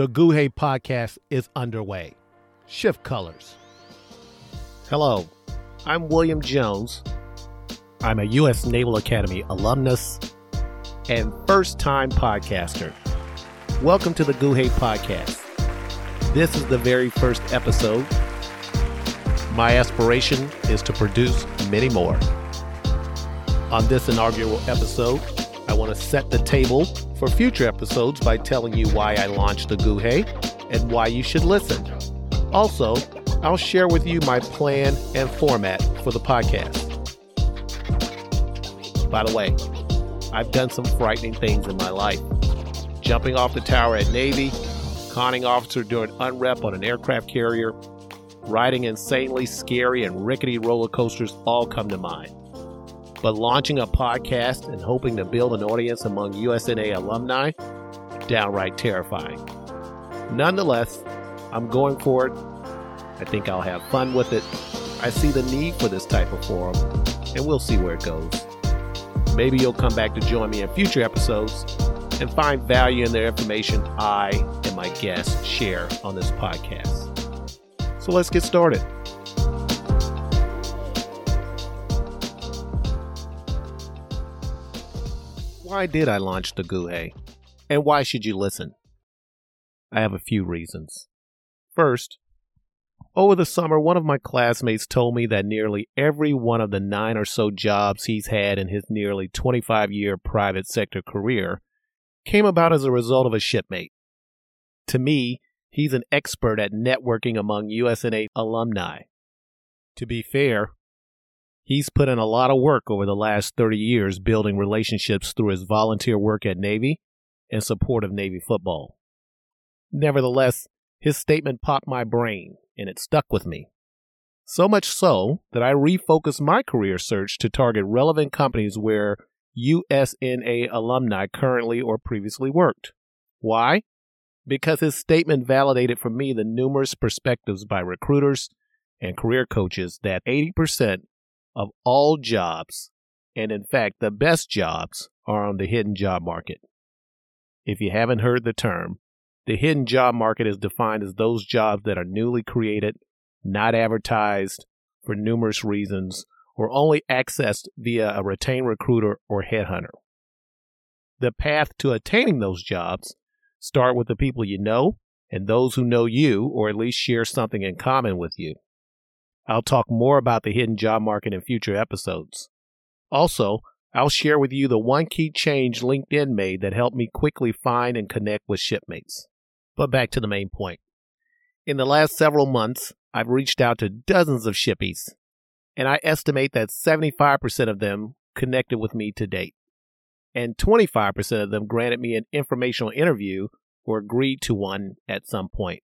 The gOOhay podcast is underway. Shift colors. Hello, I'm William Jones. I'm a U.S. Naval Academy alumnus and first time podcaster. Welcome to the gOOhay podcast. This is the very first episode. My aspiration is to produce many more. On this inaugural episode, I want to set the table for future episodes by telling you why I launched the gOOhay and why you should listen. Also, I'll share with you my plan and format for the podcast. By the way, I've done some frightening things in my life. Jumping off the tower at Navy, conning officer during unrep on an aircraft carrier, riding insanely scary and rickety roller coasters all come to mind. But launching a podcast and hoping to build an audience among USNA alumni, downright terrifying. Nonetheless, I'm going for it. I think I'll have fun with it. I see the need for this type of forum, and we'll see where it goes. Maybe you'll come back to join me in future episodes and find value in the information I and my guests share on this podcast. So let's get started. Why did I launch the gOOhay? And why should you listen? I have a few reasons. First, over the summer, one of my classmates told me that nearly every one of the nine or so jobs he's had in his nearly 25 year private sector career came about as a result of a shipmate. To me, he's an expert at networking among USNA alumni. To be fair, he's put in a lot of work over the last 30 years building relationships through his volunteer work at Navy and support of Navy football. Nevertheless, his statement popped my brain and it stuck with me. So much so that I refocused my career search to target relevant companies where USNA alumni currently or previously worked. Why? Because his statement validated for me the numerous perspectives by recruiters and career coaches that 80% of all jobs, and in fact the best jobs, are on the hidden job market. If you haven't heard the term, the hidden job market is defined as those jobs that are newly created, not advertised for numerous reasons, or only accessed via a retained recruiter or headhunter. The path to attaining those jobs start with the people you know and those who know you or at least share something in common with you. I'll talk more about the hidden job market in future episodes. Also, I'll share with you the one key change LinkedIn made that helped me quickly find and connect with shipmates. But back to the main point. In the last several months, I've reached out to dozens of shippies, and I estimate that 75% of them connected with me to date, and 25% of them granted me an informational interview or agreed to one at some point.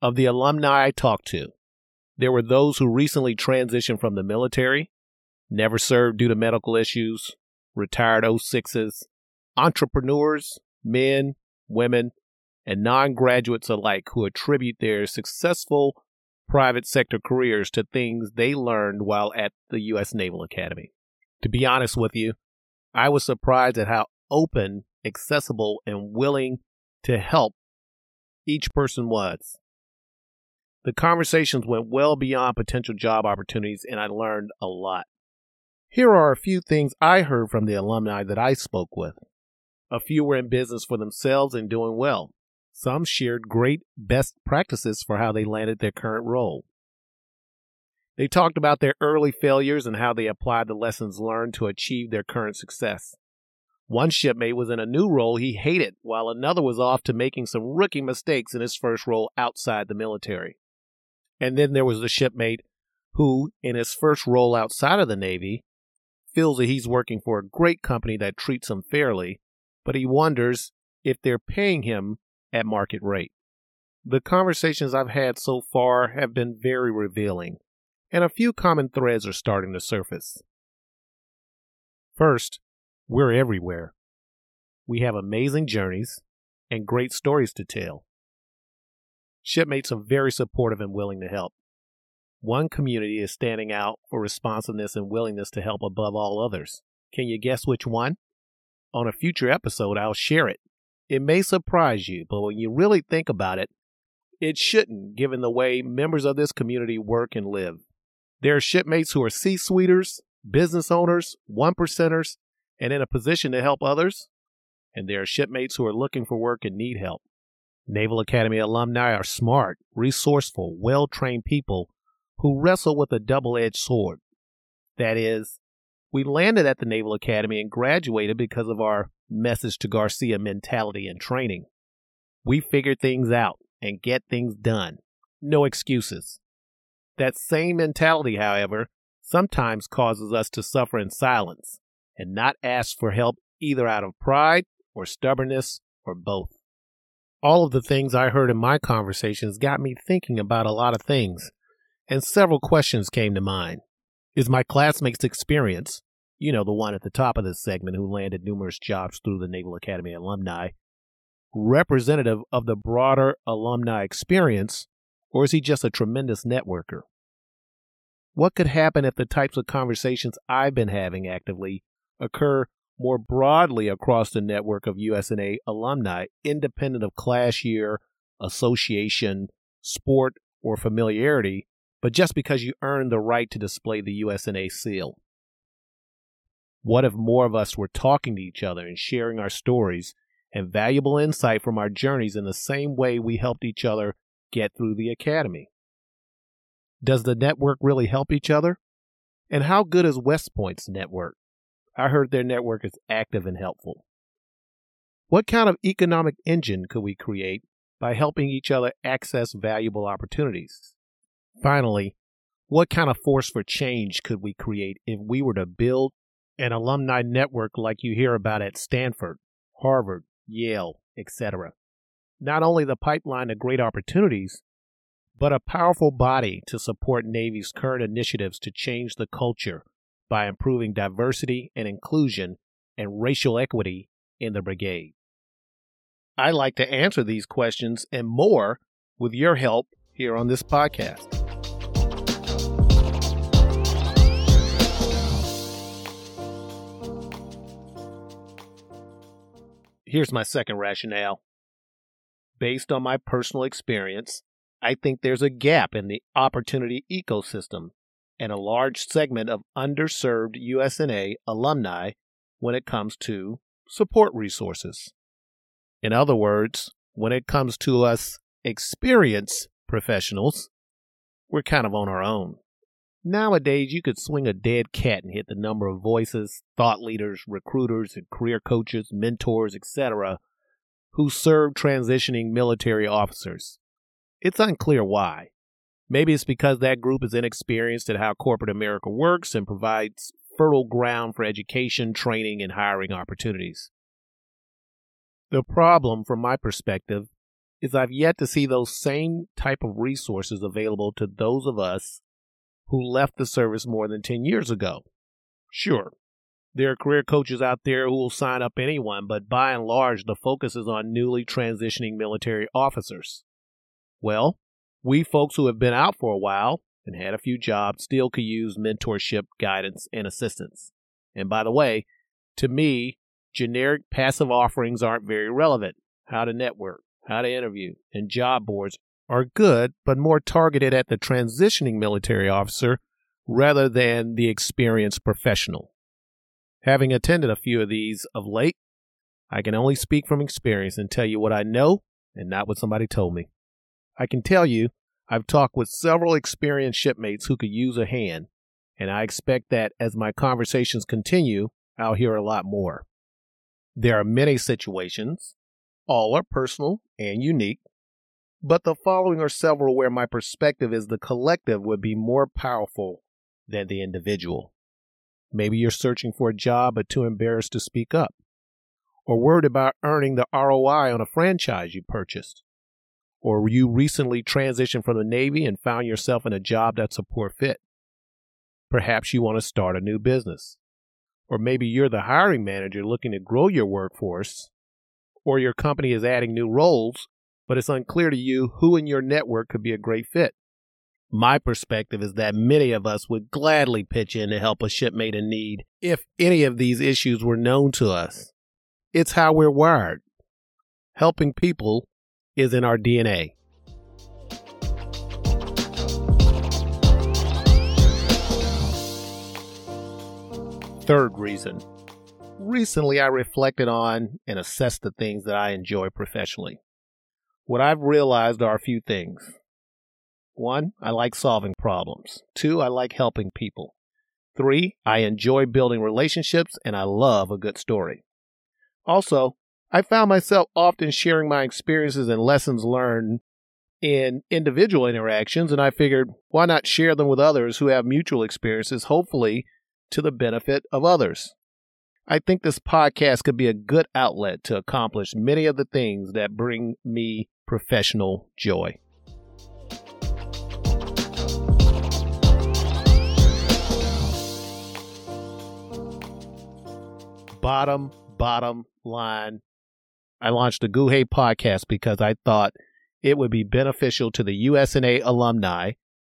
Of the alumni I talked to, there were those who recently transitioned from the military, never served due to medical issues, retired 06s, entrepreneurs, men, women, and non graduates alike who attribute their successful private sector careers to things they learned while at the U.S. Naval Academy. To be honest with you, I was surprised at how open, accessible, and willing to help each person was. The conversations went well beyond potential job opportunities, and I learned a lot. Here are a few things I heard from the alumni that I spoke with. A few were in business for themselves and doing well. Some shared great best practices for how they landed their current role. They talked about their early failures and how they applied the lessons learned to achieve their current success. One shipmate was in a new role he hated, while another was off to making some rookie mistakes in his first role outside the military. And then there was the shipmate who, in his first role outside of the Navy, feels that he's working for a great company that treats him fairly, but he wonders if they're paying him at market rate. The conversations I've had so far have been very revealing, and a few common threads are starting to surface. First, we're everywhere. We have amazing journeys and great stories to tell. Shipmates are very supportive and willing to help. One community is standing out for responsiveness and willingness to help above all others. Can you guess which one? On a future episode, I'll share it. It may surprise you, but when you really think about it, it shouldn't, given the way members of this community work and live. There are shipmates who are C suiters, business owners, one percenters, and in a position to help others. And there are shipmates who are looking for work and need help. Naval Academy alumni are smart, resourceful, well trained people who wrestle with a double edged sword. That is, we landed at the Naval Academy and graduated because of our message to Garcia mentality and training. We figure things out and get things done. No excuses. That same mentality, however, sometimes causes us to suffer in silence and not ask for help either out of pride or stubbornness or both. All of the things I heard in my conversations got me thinking about a lot of things, and several questions came to mind. Is my classmates' experience, you know, the one at the top of this segment who landed numerous jobs through the Naval Academy alumni, representative of the broader alumni experience, or is he just a tremendous networker? What could happen if the types of conversations I've been having actively occur more broadly across the network of USNA alumni, independent of class year, association, sport, or familiarity, but just because you earned the right to display the USNA seal? What if more of us were talking to each other and sharing our stories and valuable insight from our journeys in the same way we helped each other get through the academy? Does the network really help each other? And how good is West Point's network? I heard their network is active and helpful. What kind of economic engine could we create by helping each other access valuable opportunities? Finally, what kind of force for change could we create if we were to build an alumni network like you hear about at Stanford, Harvard, Yale, etc.? Not only the pipeline of great opportunities, but a powerful body to support Navy's current initiatives to change the culture by improving diversity and inclusion and racial equity in the brigade? I'd like to answer these questions and more with your help here on this podcast. Here's my second rationale. Based on my personal experience, I think there's a gap in the opportunity ecosystem and a large segment of underserved USNA alumni when it comes to support resources. In other words, when it comes to us experienced professionals, we're kind of on our own. Nowadays, you could swing a dead cat and hit the number of voices, thought leaders, recruiters, and career coaches, mentors, etc., who serve transitioning military officers. It's unclear why. Maybe it's because that group is inexperienced at how corporate America works and provides fertile ground for education, training, and hiring opportunities. The problem, from my perspective, is I've yet to see those same type of resources available to those of us who left the service more than 10 years ago. Sure, there are career coaches out there who will sign up anyone, but by and large, the focus is on newly transitioning military officers. Well, we folks who have been out for a while and had a few jobs still could use mentorship, guidance, and assistance. And by the way, to me, generic passive offerings aren't very relevant. How to network, how to interview, and job boards are good, but more targeted at the transitioning military officer rather than the experienced professional. Having attended a few of these of late, I can only speak from experience and tell you what I know and not what somebody told me. I can tell you, I've talked with several experienced shipmates who could use a hand, and I expect that as my conversations continue, I'll hear a lot more. There are many situations, all are personal and unique, but the following are several where my perspective is the collective would be more powerful than the individual. Maybe you're searching for a job but too embarrassed to speak up, or worried about earning the ROI on a franchise you purchased or you recently transitioned from the Navy and found yourself in a job that's a poor fit. Perhaps you want to start a new business. Or maybe you're the hiring manager looking to grow your workforce, or your company is adding new roles, but it's unclear to you who in your network could be a great fit. My perspective is that many of us would gladly pitch in to help a shipmate in need if any of these issues were known to us. It's how we're wired. Helping people is in our DNA. Third reason. Recently, I reflected on and assessed the things that I enjoy professionally. What I've realized are a few things. One, I like solving problems. Two, I like helping people. Three, I enjoy building relationships and I love a good story. Also, I found myself often sharing my experiences and lessons learned in individual interactions, and I figured why not share them with others who have mutual experiences, hopefully to the benefit of others. I think this podcast could be a good outlet to accomplish many of the things that bring me professional joy. Bottom, bottom line I launched the gOOhay podcast because I thought it would be beneficial to the USNA alumni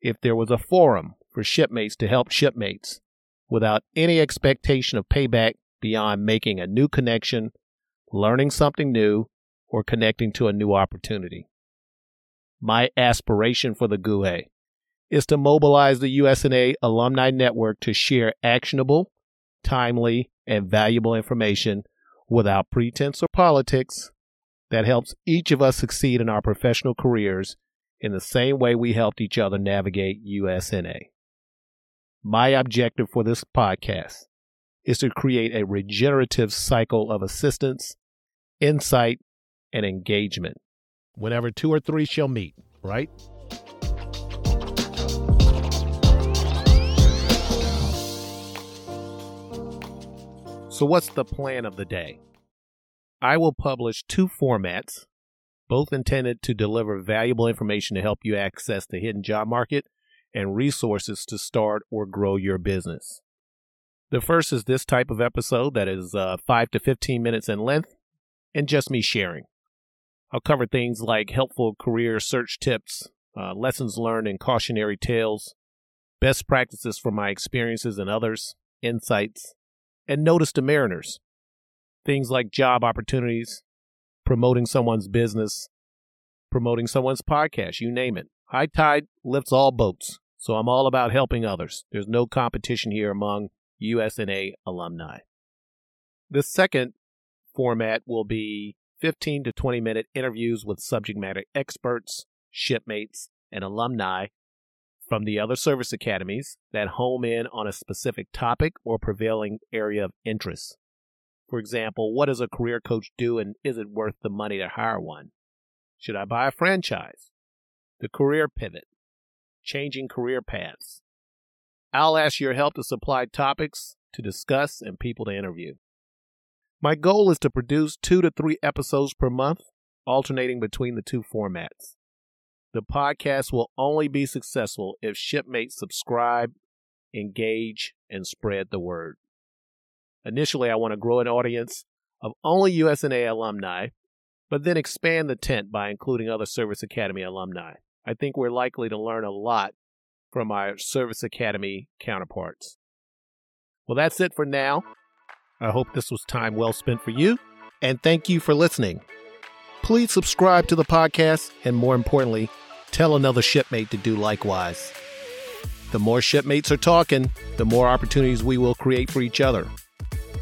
if there was a forum for shipmates to help shipmates without any expectation of payback beyond making a new connection, learning something new, or connecting to a new opportunity. My aspiration for the gOOhay is to mobilize the USNA alumni network to share actionable, timely, and valuable information without pretense or politics that helps each of us succeed in our professional careers in the same way we helped each other navigate USNA. My objective for this podcast is to create a regenerative cycle of assistance, insight, and engagement whenever two or three shall meet, right? So, what's the plan of the day? I will publish two formats, both intended to deliver valuable information to help you access the hidden job market and resources to start or grow your business. The first is this type of episode that is uh, 5 to 15 minutes in length and just me sharing. I'll cover things like helpful career search tips, uh, lessons learned and cautionary tales, best practices from my experiences and others, insights, and notice to mariners. Things like job opportunities, promoting someone's business, promoting someone's podcast, you name it. High tide lifts all boats, so I'm all about helping others. There's no competition here among USNA alumni. The second format will be 15 to 20 minute interviews with subject matter experts, shipmates, and alumni from the other service academies that home in on a specific topic or prevailing area of interest. For example, what does a career coach do and is it worth the money to hire one? Should I buy a franchise? The career pivot, changing career paths. I'll ask your help to supply topics to discuss and people to interview. My goal is to produce two to three episodes per month, alternating between the two formats. The podcast will only be successful if shipmates subscribe, engage, and spread the word. Initially, I want to grow an audience of only USNA alumni, but then expand the tent by including other Service Academy alumni. I think we're likely to learn a lot from our Service Academy counterparts. Well, that's it for now. I hope this was time well spent for you, and thank you for listening. Please subscribe to the podcast, and more importantly, tell another shipmate to do likewise. The more shipmates are talking, the more opportunities we will create for each other.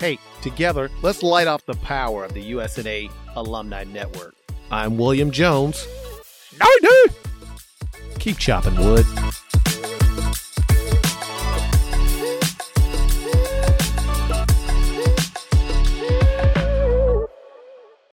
Hey, together, let's light off the power of the USNA Alumni Network. I'm William Jones. Keep chopping wood.